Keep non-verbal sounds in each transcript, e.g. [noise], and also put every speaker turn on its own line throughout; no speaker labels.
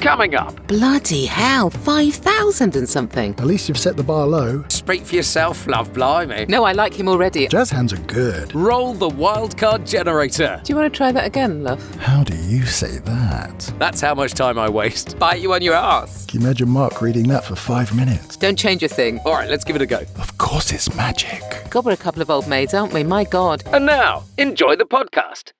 Coming up,
Bloody hell, 5,000 and something.
At least you've set the bar low.
speak for yourself, love blimey.
No, I like him already.
Jazz hands are good.
Roll the wildcard generator.
Do you want to try that again, love?
How do you say that?
That's how much time I waste.
Bite you on your ass.
Can you imagine Mark reading that for five minutes?
Don't change a thing.
All right, let's give it a go.
Of course it's magic.
God, we're a couple of old maids, aren't we? My God.
And now, enjoy the podcast.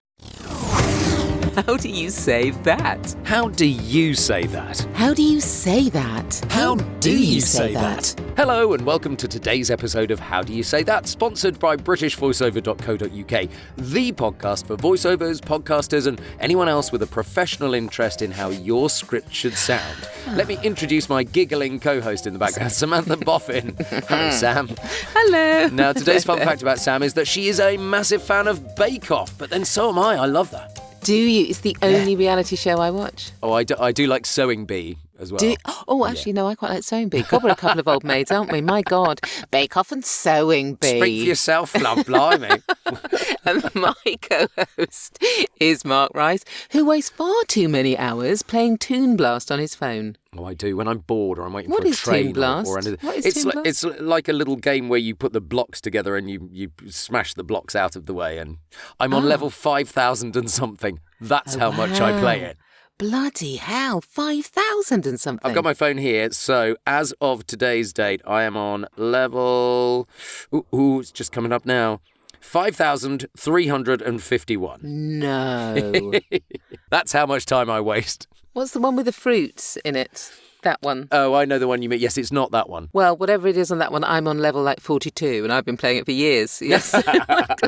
How do you say that?
How do you say that?
How do you say that? How do you say that?
Hello, and welcome to today's episode of How Do You Say That, sponsored by BritishVoiceover.co.uk, the podcast for voiceovers, podcasters, and anyone else with a professional interest in how your script should sound. Ah. Let me introduce my giggling co host in the background, Samantha Boffin. [laughs] Hello, Sam.
Hello.
Now, today's fun [laughs] fact about Sam is that she is a massive fan of Bake Off, but then so am I. I love that.
Do you? It's the only reality show I watch.
Oh, I do, I do like Sewing Bee as well.
Do you? Oh, actually, no, I quite like Sewing Bee. God, we're a couple of old maids, aren't we? My God. Bake Off and Sewing Bee.
Speak for yourself, love, blimey. [laughs]
And my co host is Mark Rice, who wastes far too many hours playing Toon Blast on his phone.
Oh, I do. When I'm bored or I'm waiting
What
for a train or-
Blast?
or, anything.
What is
it's like,
Blast?
it's like a little game where you put the blocks together and you you smash the blocks out of the way. And I'm on
Oh.
level five thousand and something. That's oh, how much I play it.
Bloody hell, 5,000 and something.
I've got my phone here, so as of today's date, I am on level. Ooh, ooh it's just coming up now. Five thousand three hundred and fifty-one.
No. [laughs]
That's how much time I waste.
What's the one with the fruits in it? That one.
Oh, I know the one you mean. Yes, it's not that one.
Well, whatever it is on that one, I'm on level like 42 and I've been playing it for years. [laughs] Yes. [laughs]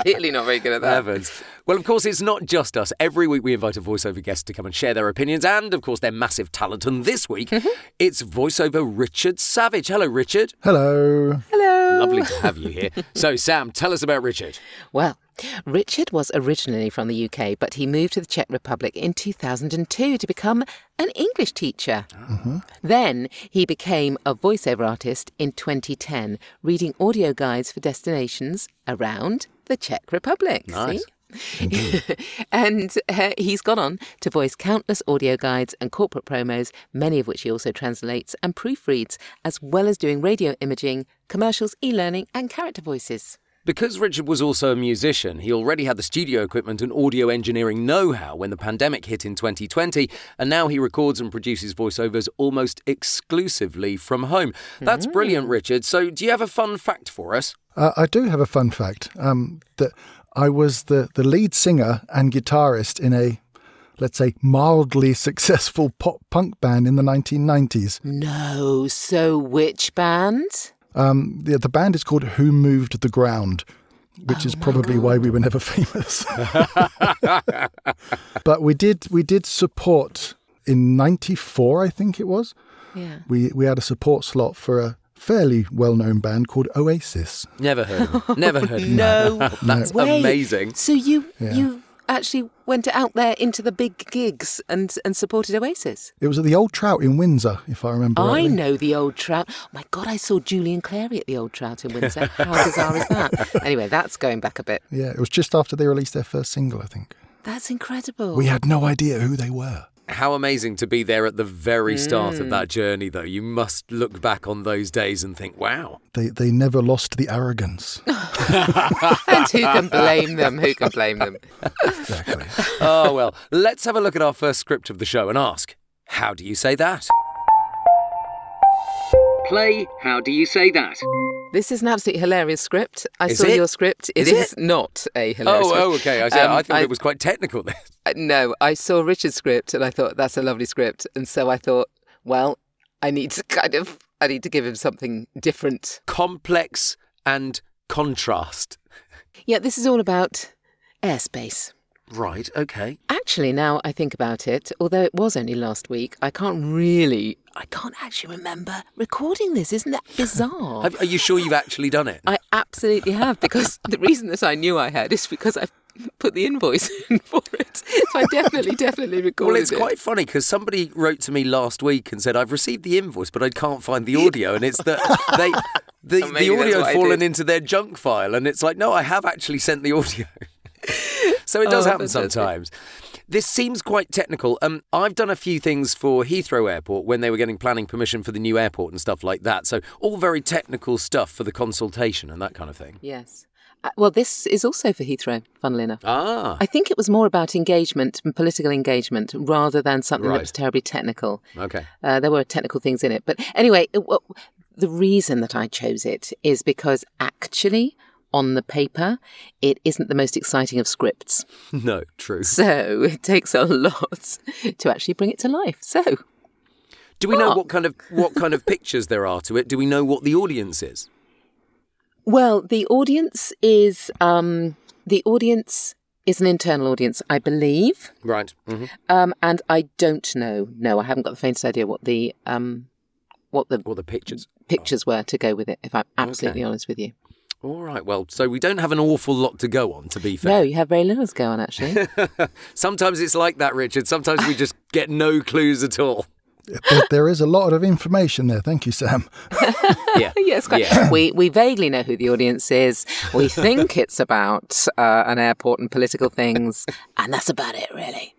Clearly not very good at that.
Heavens. Well, of course, it's not just us. Every week we invite a voiceover guest to come and share their opinions and, of course, their massive talent. And this week,
Mm-hmm.
it's voiceover Richard Savage. Hello, Richard.
Hello.
Hello.
Lovely to have you here. [laughs] So, Sam, tell us about Richard.
Well, Richard was originally from the UK, but he moved to the Czech Republic in 2002 to become an English teacher. Then he became a voiceover artist in 2010, reading audio guides for destinations around the Czech Republic.
Nice.
See? [laughs] and uh, he's gone on to voice countless audio guides and corporate promos, many of which he also translates and proofreads, as well as doing radio imaging, commercials, e learning, and character voices.
Because Richard was also a musician, he already had the studio equipment and audio engineering know how when the pandemic hit in 2020, and now he records and produces voiceovers almost exclusively from home. That's brilliant, Richard. So, do you have a fun fact for us?
Uh, I do have a fun fact um, that I was the, the lead singer and guitarist in a, let's say, mildly [laughs] successful pop punk band in the 1990s.
No, so which band?
Um, the, the band is called Who Moved the Ground, which is probably why we were never [laughs] famous. [laughs] but we did we did support in '94, I think it was.
Yeah.
We we had a support slot for a fairly well known band called Oasis.
Never heard of. Never heard of. [laughs]
No,
That's
way.
amazing.
So you
Yeah.
you actually went out there into the big gigs and and supported Oasis.
It was at the Old Trout in Windsor, if I remember
I
rightly.
know the old trout. My God, I saw Julian Clary at the old trout in Windsor. How bizarre is that? [laughs] Anyway, that's going back a bit.
Yeah, it was just after they released their first single, I think.
That's incredible.
We had no idea who they were.
How amazing to be there at the very start
Mm.
of that journey, though. You must look back on those days and think, wow.
They they never lost the arrogance. [laughs]
and who can blame them? Who can blame them?
Exactly. [laughs]
oh, well, let's have a look at our first script of the show and ask, how do you say that? Play, how do you say that?
This is an absolutely hilarious script. I
Is
saw
it?
your script.
Is
It is
it?
not a hilarious
Oh,
script.
oh, okay. I, see.
Um,
I thought
I-
it was quite technical. then. [laughs]
Uh, No, I saw Richard's script and I thought that's a lovely script, and so I thought, well, I need to [laughs] kind of, I need to give him something different.
Complex and contrast.
Yeah, this is all about airspace.
Right, okay.
Actually, now I think about it, although it was only last week, I can't really, I can't actually remember recording this. Isn't that [laughs] bizarre?
Have, are you sure you've actually done it?
I absolutely have because the reason that I knew I had is because I put the invoice [laughs] in for it. So I definitely, definitely [laughs] recorded it.
Well, it's
it.
quite funny because somebody wrote to me last week and said I've received the invoice, but I can't find the audio, and it's that they the, the
maybe that's
audio
what
had
I
fallen
did.
into their junk file, and it's like no, I have actually sent the audio. So it does
Oh,
happen sometimes. This seems quite technical. Um, I've done a few things for Heathrow Airport when they were getting planning permission for the new airport and stuff like that. So all very technical stuff for the consultation and that kind of thing.
Yes. Uh, well, this is also for Heathrow, funnily enough.
Ah,
I think it was more about engagement and political engagement rather than something
Right.
that was terribly technical.
okay.
Uh, there were technical things in it. But anyway, it, well, the reason that I chose it is because actually, on the paper, it isn't the most exciting of scripts. [laughs]
No, true.
So [laughs] it takes a lot to actually bring it to life. So,
Do we know
What?
what kind of what kind of pictures there are to it? Do we know what the audience is?
well, the audience is um, the audience is an internal audience, I believe,
Right. hmm
um, and I don't know. No, I haven't got the faintest idea what the um, what the
Or the pictures.
pictures were to go with it. If I'm absolutely
Okay.
honest with you,
All right. Well, so we don't have an awful lot to go on, to be fair.
no, you have very little to go on actually. [laughs]
Sometimes it's like that, Richard. Sometimes we just get no clues at all.
There, there is a lot of information there. Thank you, Sam. [laughs]
Yeah. [laughs]
yes, quite.
Yeah. [laughs]
We we vaguely know who the audience is. We think it's about uh, an airport and political things, and that's about it, really.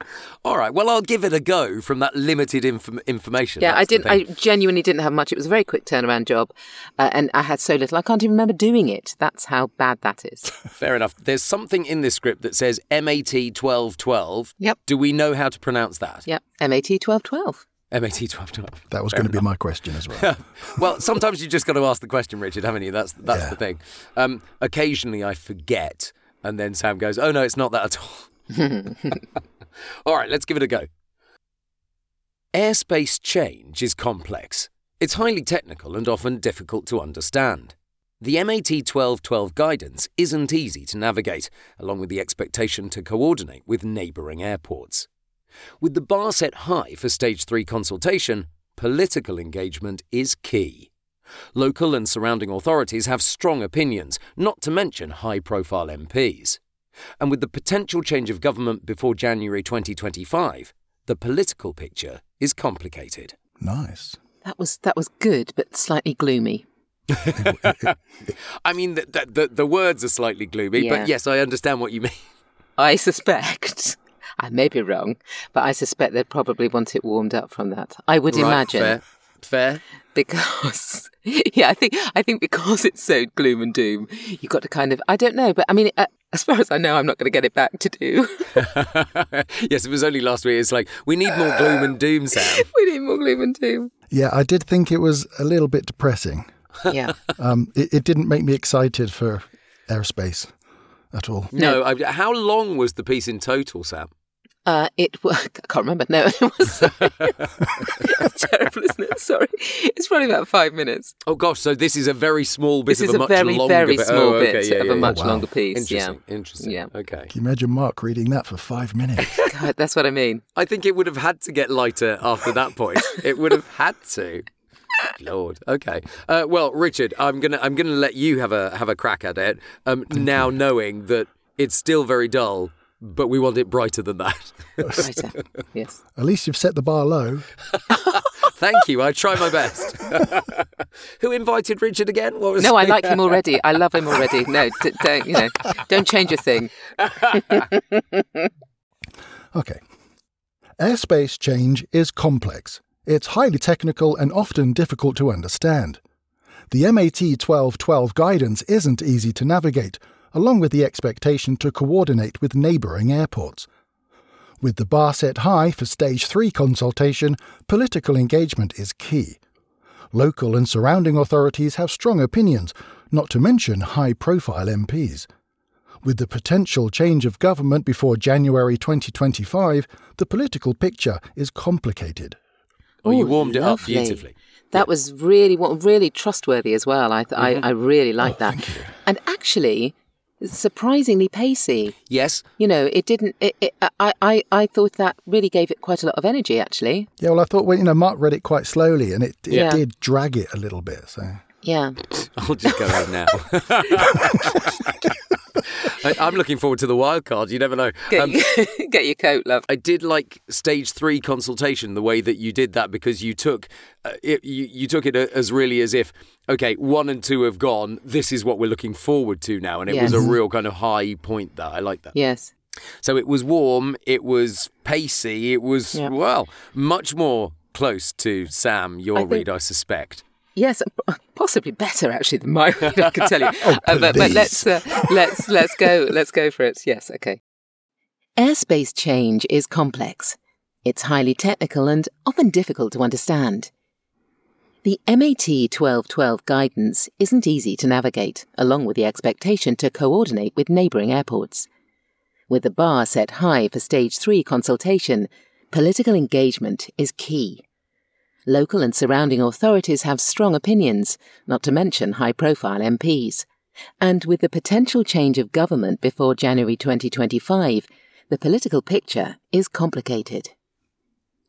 All right. Well, I'll give it a go from that limited inf- information.
Yeah, I
That's the
didn't. I genuinely didn't have much. It was a very quick turnaround job, uh, and I had so little. I can't even remember doing it. That's how bad that is.
Fair enough. There's something in this script that says MAT 1212.
Yep.
Do we know how to pronounce that?
Yep. MAT twelve twelve.
MAT 1212.
That was going to be my question as well. [laughs]
Well, sometimes you just got to ask the question, Richard, haven't you? That's that's
Yeah.
the thing. Um, occasionally, I forget, and then Sam goes, "Oh no, it's not that at all." [laughs] all right, let's give it a go. Airspace change is complex. It's highly technical and often difficult to understand. The MAT 1212 guidance isn't easy to navigate, along with the expectation to coordinate with neighbouring airports. With the bar set high for Stage 3 consultation, political engagement is key. Local and surrounding authorities have strong opinions, not to mention high profile MPs. And with the potential change of government before January 2025, the political picture is complicated.
Nice.
That was that was good, but slightly gloomy. [laughs]
I mean, the, the, the, the words are slightly gloomy,
Yeah.
but yes, I understand what you mean.
I suspect. I may be wrong, but I suspect they'd probably want it warmed up from that. I would
Right,
imagine.
Fair. Fair.
because [laughs] yeah i think i think because it's so gloom and doom you've got to kind of i don't know but i mean uh, as far as i know i'm not going to get it back to do [laughs]
yes, it was only last week. It's like, we need more gloom and doom, Sam. [laughs]
we need more gloom and doom
Yeah, I did think it was a little bit depressing.
yeah
Um, it, it didn't make me excited for airspace at all.
No, I, how long was the piece in total, Sam?
Uh it was [laughs] i can't remember no [laughs] it was [laughs] it's terrible isn't it sorry it's probably about five minutes
Oh gosh, so this is a very small bit
this
of
is
a
a
much
very
longer
very
bit.
small
oh, okay,
bit
yeah,
of
yeah,
a
yeah.
much
wow.
longer piece yeah
Interesting, interesting.
Yeah.
Okay.
Can you imagine Mark reading that for five minutes?
God, that's what i mean
I think it would have had to get lighter after that point. it would have had to. Lord. Okay. Uh, well, Richard, I'm gonna I'm gonna let you have a have a crack at it. Um, now knowing that it's still very dull, but we want it brighter than that.
Righto. [laughs] yes
At least you've set the bar low. [laughs]
Thank you. I try my best. [laughs] Who invited Richard again? What was
no i like him already i love him already no d- don't you know don't change a thing
Okay. Airspace change is complex. It's highly technical and often difficult to understand. The MAT 1212 guidance isn't easy to navigate, along with the expectation to coordinate with neighbouring airports. With the bar set high for Stage 3 consultation, political engagement is key. Local and surrounding authorities have strong opinions, not to mention high profile MPs. With the potential change of government before January 2025, the political picture is complicated.
Oh, you
Ooh,
warmed it up beautifully.
That was really really trustworthy as well. I th-
Mm-hmm.
I, I really like that,
thank you.
and actually, surprisingly pacey.
Yes.
You know, it didn't. It, it, I, I I thought that really gave it quite a lot of energy. Actually,
Yeah, well, I thought, well, you know, Mark read it quite slowly and it, it
Yeah.
did drag it a little bit. So,
yeah. [laughs]
I'll just go ahead now. [laughs] I, I'm looking forward to the wild card. You never know.
Get,
Um, [laughs]
get your coat, love.
I did like stage three consultation the way that you did that because you took uh, it, you, you took it as really as if okay one and two have gone this is what we're looking forward to now and it was a real kind of high point That I like that
Yes.
So it was warm, it was pacey, it was,
Yeah.
well, much more close to Sam, your
I think-
read, I suspect.
Yes, possibly better actually than my read. [laughs] I can tell you. Uh, but, but let's uh, let's let's go let's go for it. Yes, okay. Airspace change is complex. It's highly technical and often difficult to understand. The MAT 1212 guidance isn't easy to navigate, along with the expectation to coordinate with neighbouring airports. With the bar set high for Stage 3 consultation, political engagement is key. Local and surrounding authorities have strong opinions, not to mention high profile MPs. And with the potential change of government before January 2025, the political picture is complicated.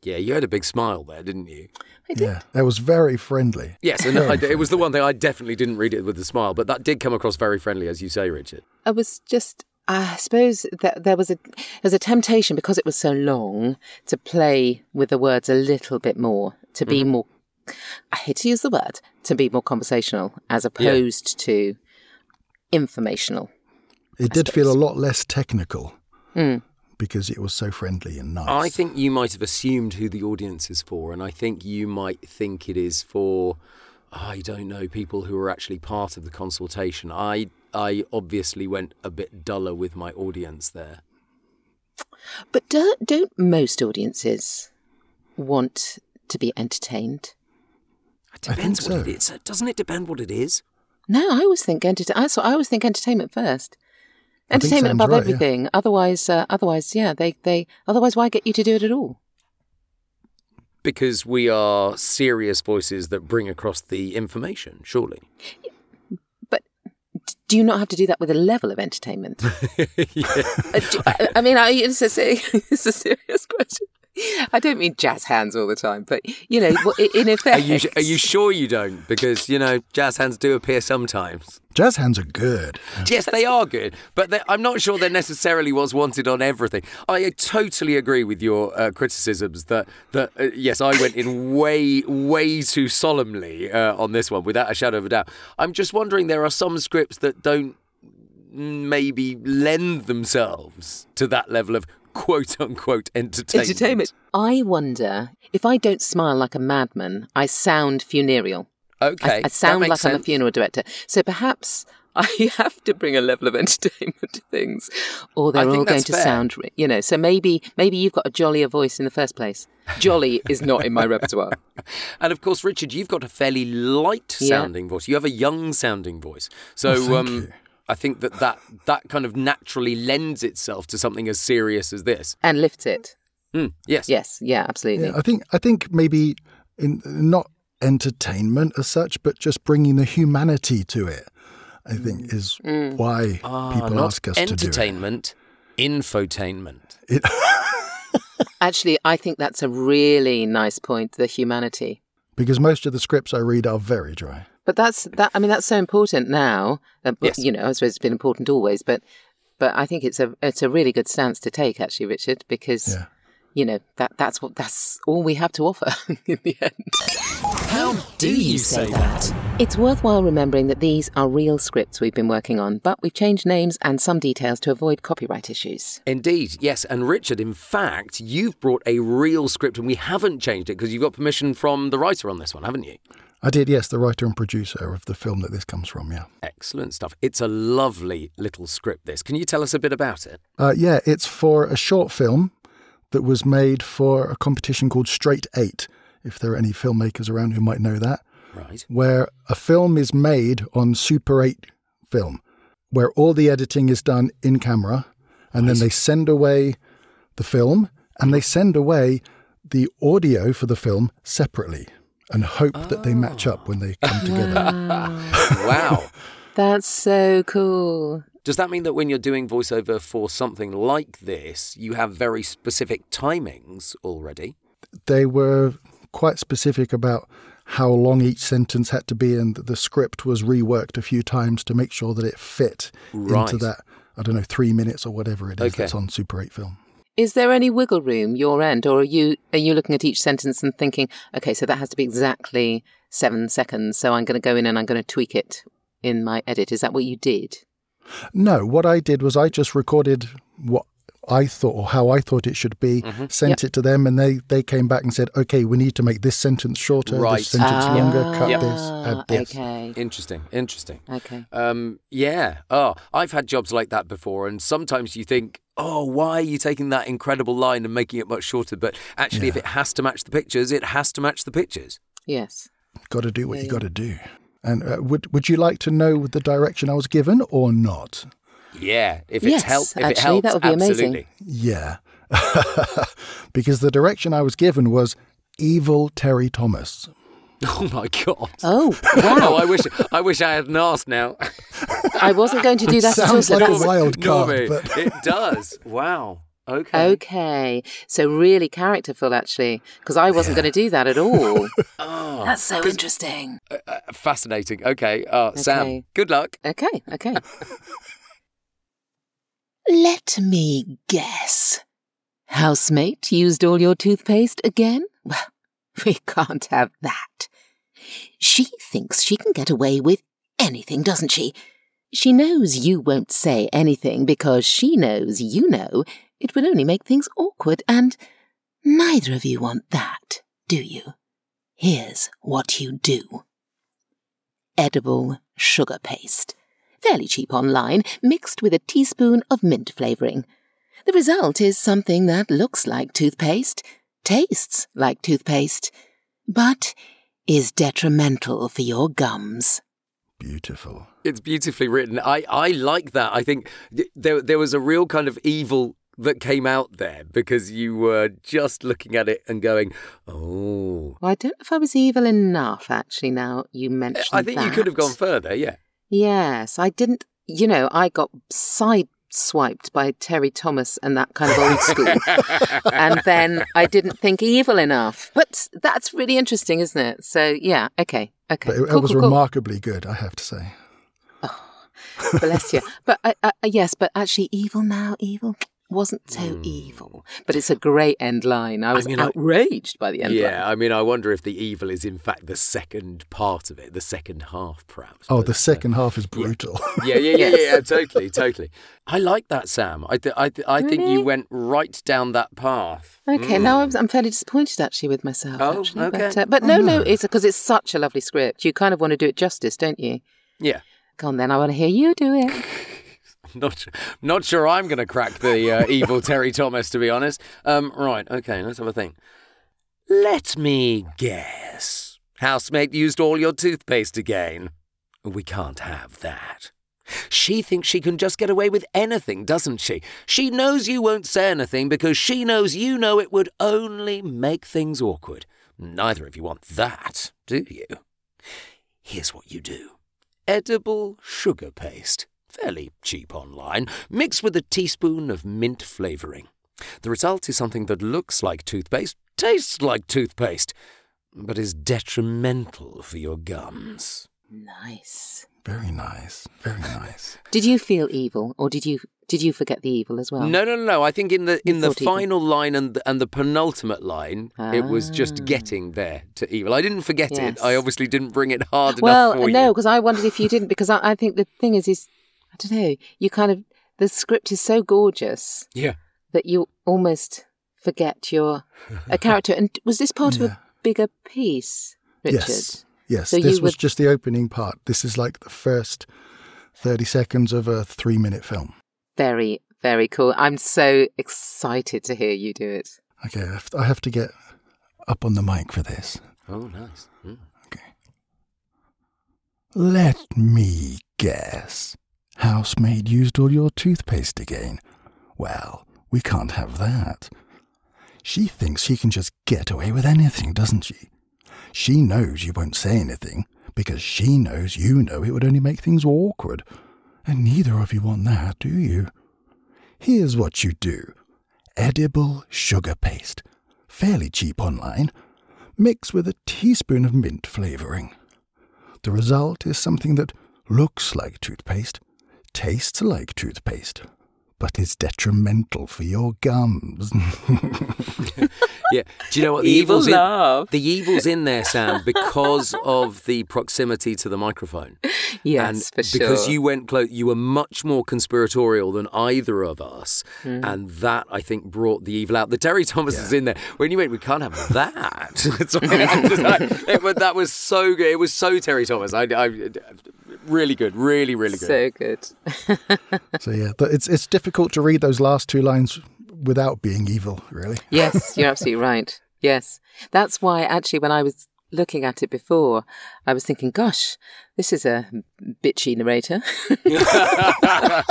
Yeah, you had a big smile there, didn't you?
I Yeah, it was very friendly.
Yes, and I, [laughs] it was the one thing I definitely didn't read it with a smile, but that did come across very friendly, as you say, Richard.
I was just, I suppose that there was a there was a temptation because it was so long to play with the words a little bit more, to be more. I hate to use the word to be more conversational as opposed to informational.
It did feel a lot less technical
Mm.
because it was so friendly and nice.
I think you might have assumed who the audience is for, and I think you might think it is for, I don't know, people who are actually part of the consultation. I, I obviously went a bit duller with my audience there.
But don't, don't most audiences want to be entertained?
It
I think
depends what it is. Doesn't it depend what it is?
No, I always think entertain. I, so I always think entertainment first. Entertainment above
right, yeah.
everything. Otherwise, uh, otherwise, yeah, they, they. Otherwise, why get you to do it at all?
Because we are serious voices that bring across the information, surely.
But do you not have to do that with a level of entertainment? [laughs]
yeah.
Uh, do- I, I mean, I, it's, a, [laughs] se- it's a serious question. [laughs] I don't mean jazz hands all the time, but you know, in effect,
Are you, are you sure you don't? Because, you know, jazz hands do appear sometimes.
Jazz hands are good.
Yes, they are good, but I'm not sure they're necessarily what's wanted on everything. I totally agree with your uh, criticisms that that uh, yes, I went in [laughs] way way too solemnly uh, on this one, without a shadow of a doubt. I'm just wondering, there are some scripts that don't maybe lend themselves to that level of quote unquote entertainment.
entertainment. I wonder if I don't smile like a madman, I sound funereal.
Okay,
I, I sound like I'm a funeral director. So perhaps I [laughs] have to bring a level of entertainment to things, or they're all going to
fair.
sound, you know. So maybe maybe you've got a jollier voice in the first place. Jolly is not in my repertoire. [laughs]
And of course, Richard, you've got a fairly light
Yeah.
sounding voice. You have a young sounding voice. So
Oh,
um. I think that, that that kind of naturally lends itself to something as serious as this.
And lifts it.
Mm, yes.
Yes, yeah, absolutely.
Yeah, I think I think maybe in not entertainment as such, but just bringing the humanity to it. I think is why
Ah,
people
not
ask us to do it.
entertainment, infotainment.
it. [laughs] [laughs]
Actually, I think that's a really nice point. The humanity.
because most of the scripts I read are very dry.
But that's that. I mean, that's so important now. Uh,
Yes.
You know, I suppose it's been important always, but but I think it's a it's a really good stance to take, actually, Richard, because
Yeah.
you know that that's what that's all we have to offer [laughs] in the end.
How do you say that?
It's worthwhile remembering that these are real scripts we've been working on, but we've changed names and some details to avoid copyright issues.
Indeed, yes. And Richard, in fact, you've brought a real script and we haven't changed it because you've got permission from the writer on this one, haven't you?
I did, yes, the writer and producer of the film that this comes from, yeah.
Excellent stuff. It's a lovely little script, this. Can you tell us a bit about it?
Uh, yeah, it's for a short film that was made for a competition called Straight Eight, if there are any filmmakers around who might know that,
Right.
where a film is made on Super 8 film, where all the editing is done in camera, and then they send away the film and they send away the audio for the film separately and hope that they match up when they come together. Ah. [laughs]
wow.
That's so cool.
Does that mean that when you're doing voiceover for something like this, you have very specific timings already?
they were quite specific about how long each sentence had to be, and the script was reworked a few times to make sure that it fit
Right.
into that. I don't know, three minutes or whatever it is
Okay.
that's on Super 8 film.
Is there any wiggle room your end, or are you are you looking at each sentence and thinking, okay, so that has to be exactly seven seconds, so I'm going to go in and I'm going to tweak it in my edit? Is that what you did?
No, what I did was I just recorded what I thought or how I thought it should be,
Mm-hmm.
sent it to them, and they they came back and said, "Okay, we need to make this sentence shorter,
Right.
this sentence longer, cut
Yep.
this, add
Ah,
this."
Okay.
Interesting, interesting.
Okay.
Um, yeah. Oh, I've had jobs like that before, and sometimes you think, oh, why are you taking that incredible line and making it much shorter? But actually, if it has to match the pictures, it has to match the pictures.
Yes.
Got to do what you
Yeah.
got to do. And uh, would would you like to know the direction I was given or not?
Yeah. If it's
Yes,
help, if it
actually,
helps,
that would be amazing.
Yeah, [laughs] because the direction I was given was evil Terry Thomas. [laughs]
Oh my god.
Oh, [laughs]
Oh,
wow.
I wish I wish I hadn't asked now.
I wasn't going to do that at all.
Sounds
So
like a wild card,
Normie,
but [laughs]
it does. Wow. Okay.
okay. So really characterful, actually, because I wasn't going to do that at all. [laughs]
Oh, [laughs]
That's so interesting.
uh, fascinating. Okay. Uh, Sam, good luck.
Okay. Okay.
Let me guess.
Housemate used all your toothpaste again? Well, we can't have that.
She thinks she can get away with anything, doesn't she?
She knows you won't say anything because she knows you know it would only make things awkward and
Neither of you want that, do you? Here's what you do.
edible sugar paste. Fairly cheap online, mixed with a teaspoon of mint flavouring. The result is something that looks like toothpaste, tastes like toothpaste, but is detrimental for your gums.
beautiful.
It's beautifully written. I, I like that. I think there there was a real kind of evil that came out there because you were just looking at it and going, "Oh."
Well, I don't know if I was evil enough, actually, now you mention
I think you could have gone further. Yeah.
Yes, I didn't. You know, I got side swiped by Terry Thomas and that kind of old school. [laughs] and then I didn't think evil enough. But that's really interesting, isn't it? So, yeah, okay, okay.
But it, it was
cool, cool.
remarkably good, I have to say.
Bless you. [laughs] But uh, uh, yes, but actually, evil now, evil wasn't so evil. But it's a great end line. I was
mean, I-
outraged by the end
yeah.
line.
I mean, I wonder if the evil is in fact the second part of it, the second half, perhaps.
Oh,
But,
the
uh,
second half is brutal.
Yeah, yeah, yeah, yeah, yeah, [laughs] totally, totally. I like that, Sam. I, th- I, th- I think you went right down that path.
Okay, now I'm, I'm fairly disappointed actually with myself.
Oh,
actually,
okay.
But, uh, but no, no, it's because it's such a lovely script. You kind of want to do it justice, don't you?
Yeah.
Go on then, I want to hear you do it. [laughs]
Not, su- not sure I'm going to crack the uh, [laughs] evil Terry Thomas, to be honest. Um, right, okay, let's have a think. Let me guess. Housemate used all your toothpaste again. We can't have that. She thinks she can just get away with anything, doesn't she? She knows you won't say anything because she knows you know it would only make things awkward. Neither of you want that, do you? Here's what you do edible sugar paste, fairly cheap online, mixed with a teaspoon of mint flavouring. The result is something that looks like toothpaste, tastes like toothpaste, but is detrimental for your gums.
Nice.
Very nice. Very nice. [laughs]
Did you feel evil, or did you did you forget the evil as well?
No, no, no, no. I think in the
You
in the
thought evil.
final line and the, and the penultimate line, it was just
Ah.
getting there to evil. I didn't forget it. I obviously didn't bring it hard
well,
enough Well,
no, because I wondered if you didn't. Because I, I think the thing is, is I don't know. You kind of the script is so gorgeous
Yeah.
that you almost forget you're a character. And was this part of a bigger piece, Richard?
Yes. Yes.
So
this was
would-
just the opening part. This is like the first 30 seconds of a three minute film.
Very, very cool. I'm so excited to hear you do it.
Okay, I have, I have to get up on the mic for this.
Oh, nice. Mm.
Let me guess. Housemaid used all your toothpaste again. Well, we can't have that. She thinks she can just get away with anything, doesn't she? She knows you won't say anything because she knows you know it would only make things awkward. And neither of you want that, do you? Here's what you do edible sugar paste, fairly cheap online, mix with a teaspoon of mint flavouring. The result is something that looks like toothpaste, tastes like toothpaste, but is detrimental for your gums. [laughs]
Yeah. Do you know what the
Evil
evil's
laugh.
in? The evil's in there, Sam, because of the proximity to the microphone.
Yes,
and
for sure.
because you went close, you were much more conspiratorial than either of us,
Hmm.
and that I think brought the evil out. The Terry Thomas is in there. When you went, we can't have that. [laughs] Sorry, I'm just like, [laughs] it, was- that was so good. It was so Terry Thomas. I, I really good, really, really good.
so good. [laughs]
so yeah, but it's it's difficult to read those last two lines without being evil, really. [laughs]
Yes, you're absolutely right. Yes. That's why, actually, when I was looking at it before, I was thinking, gosh, this is a bitchy narrator. [laughs]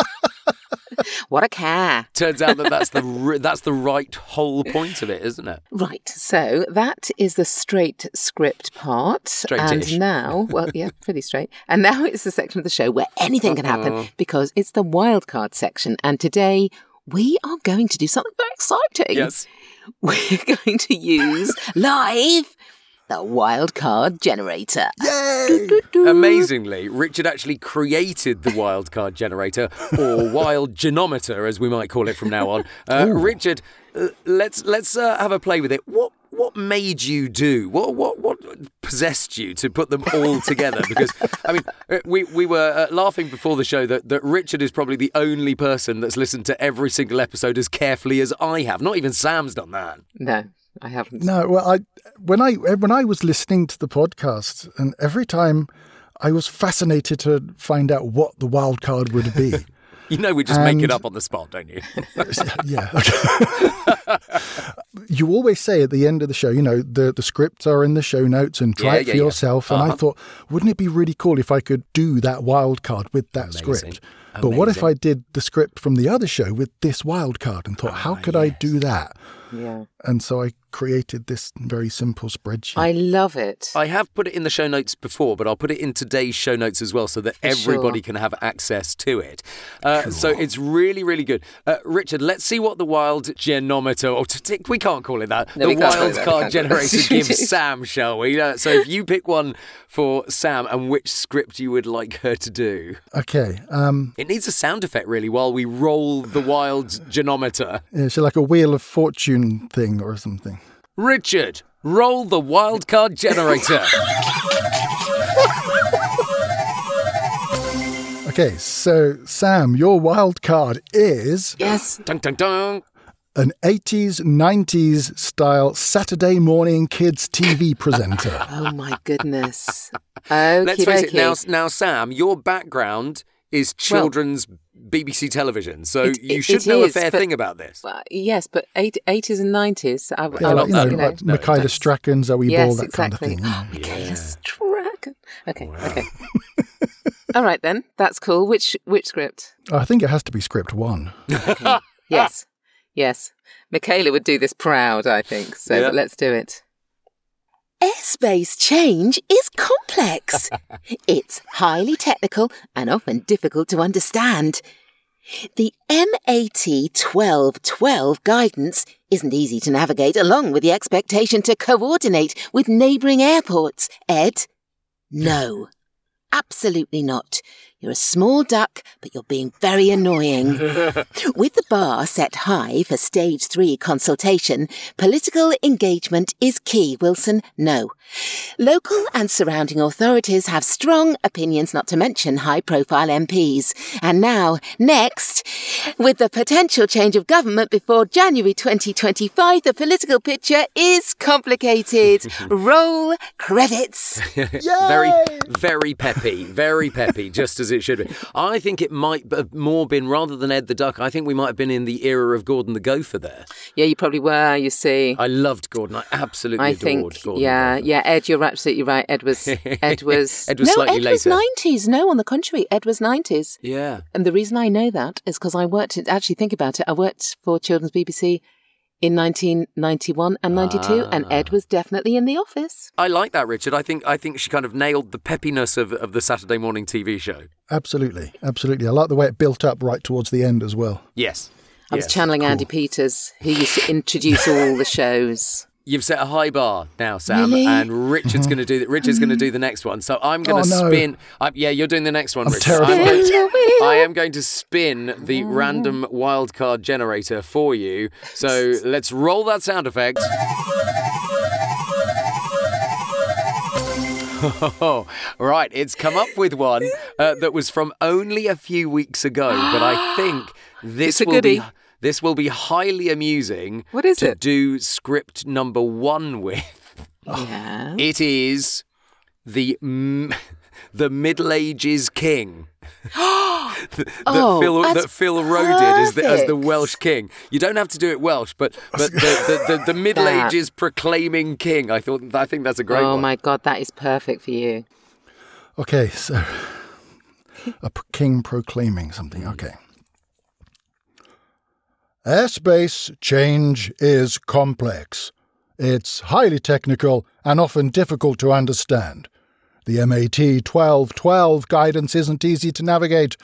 [laughs] what a care.
Turns out that that's the [laughs] that's the right whole point of it, isn't it?
Right, so that is the straight script part.
Straight-ish.
And now, well, yeah, [laughs] pretty straight. And now it's the section of the show where anything can happen because it's the wildcard section. And today we are going to do something very exciting.
Yes.
We're going to use live the wildcard generator.
Yay!
Amazingly, Richard actually created the wildcard generator, or [laughs] wild genometer, as we might call it from now on. Uh, Richard, uh, let's let's uh, have a play with it. What what made you do? What what what possessed you to put them all together? [laughs] Because I mean, uh, we we were uh, laughing before the show that that Richard is probably the only person that's listened to every single episode as carefully as I have. Not even Sam's done that.
No, I haven't.
No, well, I when I when I was listening to the podcast, and every time I was fascinated to find out what the wild card would be. [laughs]
You know, we just make it up on the spot, don't you? [laughs]
yeah. [laughs] you always say at the end of the show, you know, the, the scripts are in the show notes and try
Yeah,
it for
yeah, yeah.
yourself. And I
Uh-huh.
thought, wouldn't it be really cool if I could do that wild card with that
Amazing.
script? But what if I did the script from the other show with this wild card and thought,
Ah,
how could I do that?
Yeah.
And so I created this very simple spreadsheet.
I love it.
I have put it in the show notes before, but I'll put it in today's show notes as well so that everybody
sure.
can have access to it. Uh, So it's really, really good. Uh, Richard, let's see what the wild genometer, or t- t- we can't call it that,
no,
the
can't call it
wild card
can't call it that.
generator [laughs] gives Sam, shall we? Uh, so if you pick one for Sam and which script you would like her to do.
okay. Um,
It needs a sound effect, really, while we roll the wild genometer.
it's like a Wheel of Fortune thing or something.
Richard, roll the wild card generator.
Okay, so Sam, your wild card is
yes.
dun, dun, dun.
an 80s, 90s style Saturday morning kids TV [laughs] presenter.
Oh my goodness. Okay.
Let's face it now, now, Sam, your background is
Well-
children's BBC television, so
It-
you
it-
should
it
know a fair
but-
thing about this.
Well, yes, but eight, 80s and 90s. I,
Yeah,
I,
like, you know,
you know,
like Michaela Strachan, Zoe
yes,
Ball, that
exactly.
kind of thing. Oh, you know.
Michaela Strachan. Okay, okay. [laughs] All right then, that's cool. Which which script?
I think it has to be script one. [laughs]
Yes, yes. Michaela would do this proud, I think. So
Yeah.
let's do it.
Airspace change is complex. [laughs] it's highly technical and often difficult to understand. The MAT 1212 guidance isn't easy to navigate along with the expectation to coordinate with neighbouring airports. Ed? No. Absolutely not. You're a small duck, but you're being very annoying. [laughs] With the bar set high for stage three consultation, political engagement is key, Wilson. No. Local and surrounding authorities have strong opinions, not to mention high profile MPs. And now, next, with the potential change of government before January 2025, the political picture is complicated. [laughs] Roll credits. [laughs]
very, very peppy, very peppy, just as it should be. I think it might have more been rather than Ed the Duck. I think we might have been in the era of Gordon the Gopher there.
Yeah, you probably were. You see.
I loved Gordon. I absolutely
I
adored
think,
Gordon.
yeah,
the
yeah, Ed, you're absolutely right. Ed was, [laughs] Ed was,
Ed was
no,
slightly
Ed
later.
was 90s. No, on the contrary, Ed was 90s.
Yeah.
And the reason I know that is because I worked, actually think about it, I worked for Children's BBC in 1991 and 92, and
Ah.
Ed was definitely in the office.
I like that, Richard. I think I think she kind of nailed the peppiness of, of the Saturday morning TV show.
Absolutely, absolutely. I like the way it built up right towards the end as well.
Yes.
I was
Yes.
channeling Andy Peters, who used to introduce all the [laughs] shows.
You've set a high bar now, Sam,
Really?
and Richard's going to do. The, Richard's going to do the next one. So I'm going
Oh,
to
no.
spin. I, yeah, you're doing the next one.
I'm
Richard.
terrified.
I'm going to- I am going to spin the random wildcard generator for you. So let's roll that sound effect. [laughs] right, it's come up with one uh, that was from only a few weeks ago, but I think [gasps] this will be
goodie.
This will be highly amusing.
What is
to
it?
do script number one [laughs] with.
Yeah.
It is the m- the Middle Ages king. [gasps] that,
Oh,
Phil,
that's
that Phil Rowe did as the, as the. Welsh king. You don't have to do it Welsh, but but the, the, the, the Middle
That.
Ages proclaiming king. I thought I think that's a great
oh
one.
my god, that is perfect for you.
Okay, so a p- king proclaiming something. Okay. Airspace change is complex. It's highly technical and often difficult to understand. The MAT 1212 guidance isn't easy to navigate,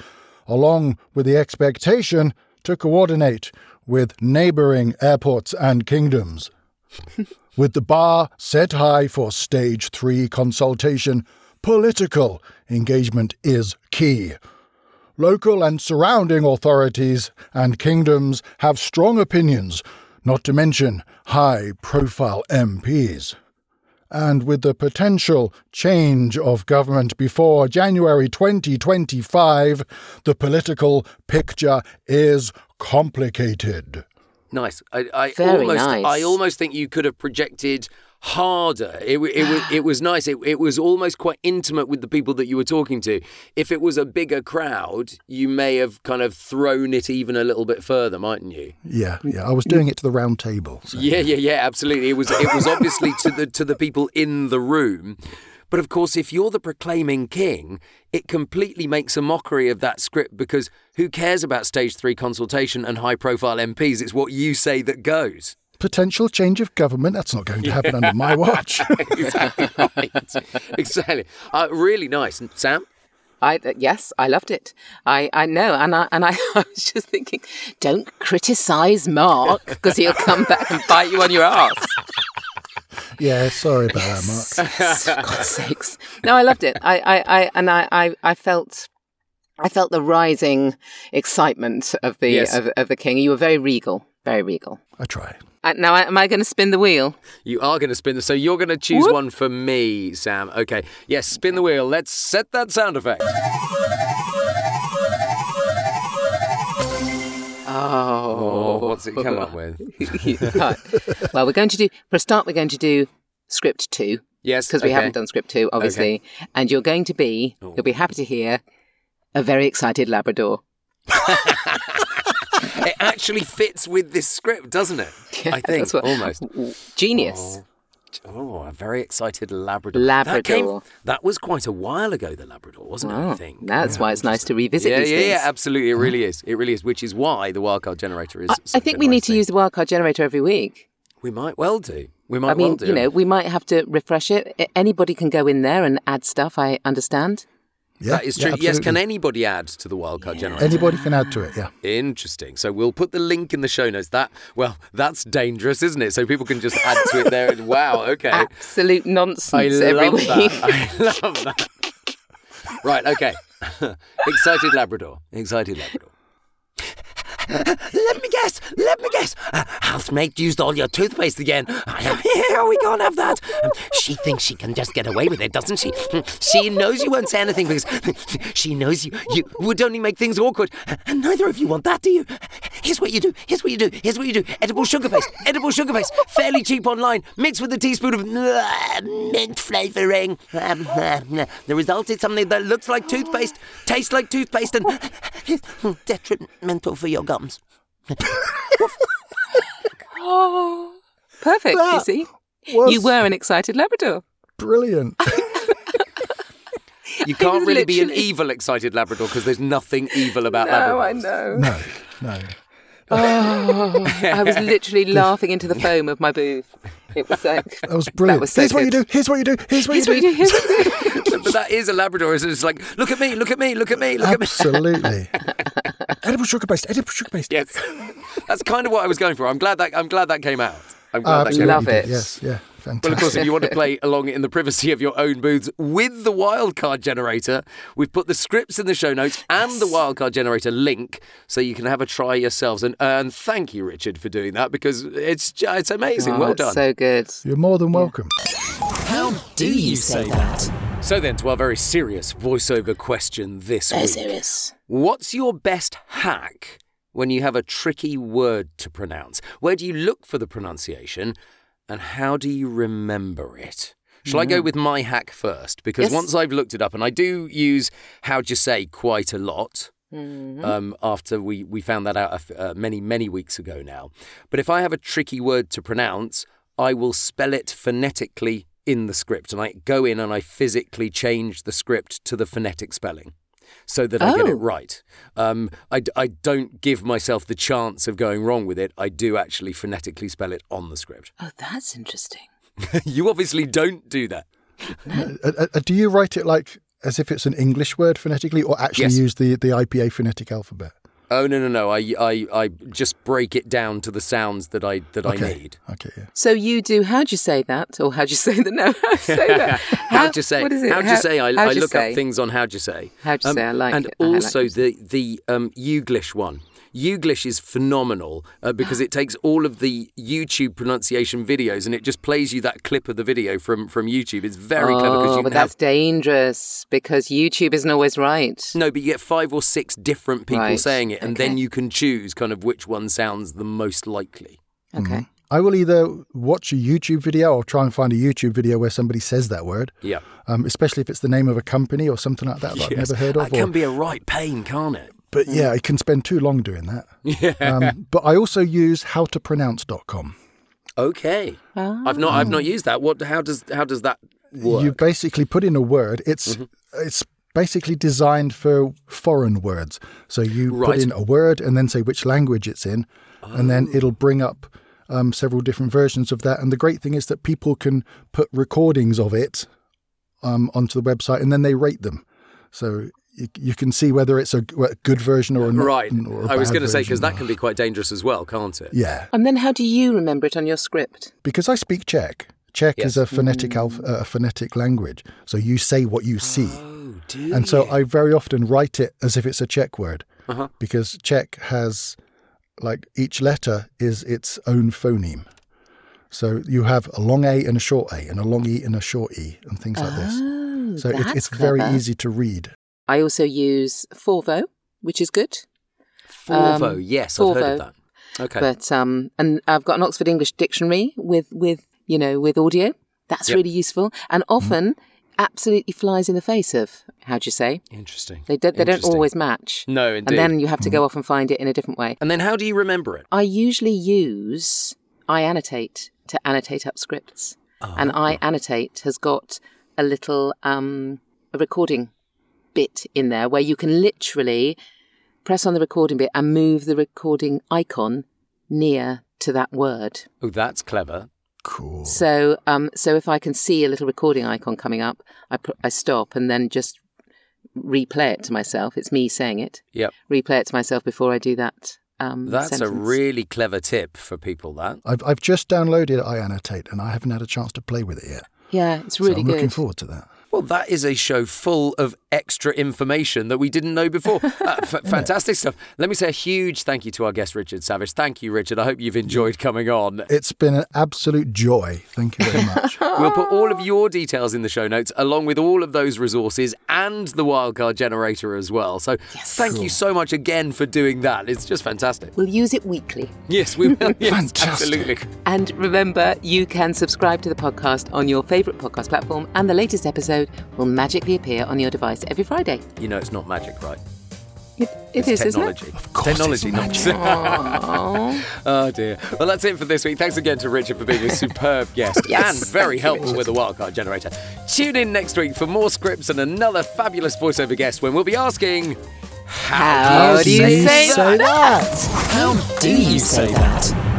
along with the expectation to coordinate with neighbouring airports and kingdoms. [laughs] With the bar set high for stage three consultation, political engagement is key. Local and surrounding authorities and kingdoms have strong opinions, not to mention high profile MPs. And with the potential change of government before January 2025, the political picture is complicated.
Nice. I, I
Very
almost,
nice.
I almost think you could have projected harder. It, it, was, [sighs] it was nice. It, it was almost quite intimate with the people that you were talking to. If it was a bigger crowd, you may have kind of thrown it even a little bit further, mightn't you?
Yeah, yeah, I was doing it to the round table. so-
Yeah, yeah, yeah, absolutely. It was it was obviously to the to the people in the room. But of course, if you're the proclaiming king, it completely makes a mockery of that script because who cares about stage three consultation and high profile MPs? It's what you say that goes.
Potential change of government, that's not going to happen under my [laughs] watch. [laughs]
exactly right. exactly. Uh, really nice. And Sam?
I uh, yes, I loved it. I I know, and I and I, [laughs] I was just thinking,
Don't criticise Mark.
because he'll come back and bite you on your ass.
yeah, sorry about that, Mark.
God's sakes! No, I loved it. I I, I and I, I I felt. I felt the rising excitement of the
Yes.
of, of the king. You were very regal, very regal.
I try.
Uh, now, am I going to spin the wheel?
You are going to spin the. So you're going to choose
Whoop.
one for me, Sam. Okay. Yes, spin the wheel. Let's set that sound effect.
Oh,
Oh, what's it come up with? [laughs]
Right. Well, we're going to do for a start. We're going to do script two
Yes,
because we
okay.
haven't done script two, obviously. Okay. And you're going to be,
Oh.
you'll be happy to hear, a very excited Labrador. [laughs]
It actually fits with this script, doesn't it? I think
That's what-
almost.
Genius.
Oh, oh, a very excited Labrador. That, came,
Labrador.
that was quite a while ago, the Labrador, wasn't it? I
Oh,
think.
that's why it's nice to revisit
yeah,
these
yeah,
things.
yeah, absolutely. It uh-huh. really is. It really is. Which is why the wildcard generator is.
I, I think we
nice
need to
thing.
use the wildcard generator every week.
We might well do. We might
I mean,
well do.
you know, we might have to refresh it. Anybody can go in there and add stuff. I understand.
Yeah,
that is
yeah,
true. yes, can anybody add to the wildcard generator?
Anybody can add to it, yeah.
Interesting. So we'll put the link in the show notes. That well, that's dangerous, isn't it? So people can just add to it there. [laughs] Wow. Okay.
Absolute nonsense
I
every
love
week.
that. I love that. Right, okay. [laughs] Excited Labrador. Excited Labrador. Let me guess. Let me guess. Uh, housemate used all your toothpaste again. [laughs] Here we can't have that. Um, she thinks she can just get away with it, doesn't she? She knows you won't say anything because she knows you you would only make things awkward. And neither of you want that, do you? Here's what you do. Here's what you do. Here's what you do. Edible sugar paste. Edible sugar paste. Fairly cheap online. Mixed with a teaspoon of mint flavouring. The result is something that looks like toothpaste, tastes like toothpaste, and is detrimental for your gums. [laughs]
Perfect. you see,
Was
you were an excited Labrador.
brilliant. [laughs]
You can't
was
really be an evil excited Labrador because there's nothing evil about Labrador.
No,
Labradors.
I know.
No, no. [laughs]
Oh, I was literally laughing into the foam of my booth. It was like [laughs]
That was brilliant.
was so
here's what you do. Here's what you do. Here's what
Here's
you
what
do.
you do. Here's what you do.
but that is a Labrador. It's like, look at me, look at me, look at me, look at me.
Absolutely. [laughs] edible sugar paste. Edible sugar paste.
Yes, [laughs] that's kind of what I was going for. I'm glad that I'm glad that came out. I'm glad uh, that
Absolutely
came
Love it.
Yes, yeah, fantastic.
Well, of course, if you want to [laughs] play along in the privacy of your own booths with the wildcard generator, we've put the scripts in the show notes and the wildcard generator link so you can have a try yourselves. And, uh, and thank you, Richard, for doing that because it's it's amazing.
Oh,
well
it's
done.
So good.
You're more than welcome.
How do you say that?
So then, to our very serious voiceover question this
Very
week.
serious.
What's your best hack when you have a tricky word to pronounce? Where do you look for the pronunciation and how do you remember it? Shall I go with my hack first? Because
Yes.
once I've looked it up, and I do use how do you say quite a lot um, after we, we found that out uh, many, many weeks ago now. But if I have a tricky word to pronounce, I will spell it phonetically in the script. And I go in and I physically change the script to the phonetic spelling so that I get
Oh.
it right. Um, I, d- I don't give myself the chance of going wrong with it. I do actually phonetically spell it on the script.
Oh, that's interesting. [laughs]
you obviously don't do that.
Uh, uh, uh, do you write it like as if it's an English word phonetically, or actually
Yes.
use the, the IPA phonetic alphabet?
Oh no no no! I, I I just break it down to the sounds that I that I
Okay.
need.
Okay, yeah.
So you do. How'd you say that? Or how'd you say that? No, [laughs] how'd you say that? [laughs]
How'd you say?
What is it?
How'd you say? I,
how'd
I look
say?
up things on how'd you say.
How'd you say? I like
and
it. I like
also
it.
the the um, Youglish one. Youglish is phenomenal uh, because it takes all of the YouTube pronunciation videos and it just plays you that clip of the video from from YouTube. It's very clever because
Oh,
you
but
can have
that's dangerous because YouTube isn't always right.
no, but you get five or six different people
Right,
saying it, and then you can choose kind of which one sounds the most likely.
Okay.
I will either watch a YouTube video or try and find a YouTube video where somebody says that word,
Yeah,
um, especially if it's the name of a company or something like that that I've never heard of.
That can
or-
be a right pain, can't it?
But yeah, I can spend too long doing that. [laughs] Yeah. Um, but I also use howtopronounce.com.
Okay, I've not I've not used that. What? How does how does that work?
You basically put in a word. It's
Mm-hmm.
it's basically designed for foreign words. So you
Right.
put in a word and then say which language it's in, and then
Oh.
it'll bring up um, several different versions of that. And the great thing is that people can put recordings of it um, onto the website, and then they rate them. So you, you can see whether it's a, a good version or a not,
right.
Or a
I was going to say because that can be quite dangerous as well, can't it?
Yeah,
And then how do you remember it on your script?
because I speak Czech. Czech
Yes.
is a phonetic alph-
Mm.
a phonetic language, so you say what you see.
Oh, do
and so? I very often write it as if it's a Czech word
Uh-huh.
because Czech has like each letter is its own phoneme. So you have a long A and a short A, and a long E and a short E, and things like
Oh,
this. So it,
that's
it's very easy to read.
I also use Forvo, which is good.
Forvo.
um,
yes, I've heard
Forvo.
of that. Okay.
But um, and I've got an Oxford English dictionary with with you know with audio. That's
Yep.
really useful, and often absolutely flies in the face of Howjsay
Interesting.
they don't they don't always match.
No, indeed.
And then you have to go off and find it in a different way.
And then how do you remember it?
I usually use iAnnotate to annotate up scripts, and iAnnotate has got a little um, a recording bit in there where you can literally press on the recording bit and move the recording icon near to that word.
Oh, that's clever.
Cool.
So, um, so if I can see a little recording icon coming up, I put, I stop and then just replay it to myself. It's me saying it.
Yep.
Replay it to myself before I do that. Um,
That's a really clever tip for people. That.
I've, I've just downloaded iAnnotate and I haven't had a chance to play with it yet.
yeah. It's
so
really
I'm
good.
looking forward to that.
Well, that is a show full of extra information that we didn't know before. [laughs] Uh, f- fantastic stuff. Let me say a huge thank you to our guest, Richard Savage. Thank you, Richard. I hope you've enjoyed coming on.
It's been an absolute joy. Thank you very much. [laughs]
We'll put all of your details in the show notes, along with all of those resources and the wildcard generator as well. So thank you so much again for doing that. It's just fantastic.
We'll use it weekly.
Yes, we will. [laughs] Yes,
Fantastic.
absolutely.
And remember, you can subscribe to the podcast on your favourite podcast platform, and the latest episode will magically appear on your device every Friday.
You know it's not magic, right?
It, it
It's
is, isn't it?
Of course
technology, not
magic.
Aww. [laughs]
Oh dear. Well, that's it for this week. Thanks again to Richard for being a superb [laughs] guest
Yes,
and very
thank you,
helpful with the wildcard generator. Tune in next week for more scripts and another fabulous voiceover guest when we'll be asking,
How do you say
say that?
How do you say that?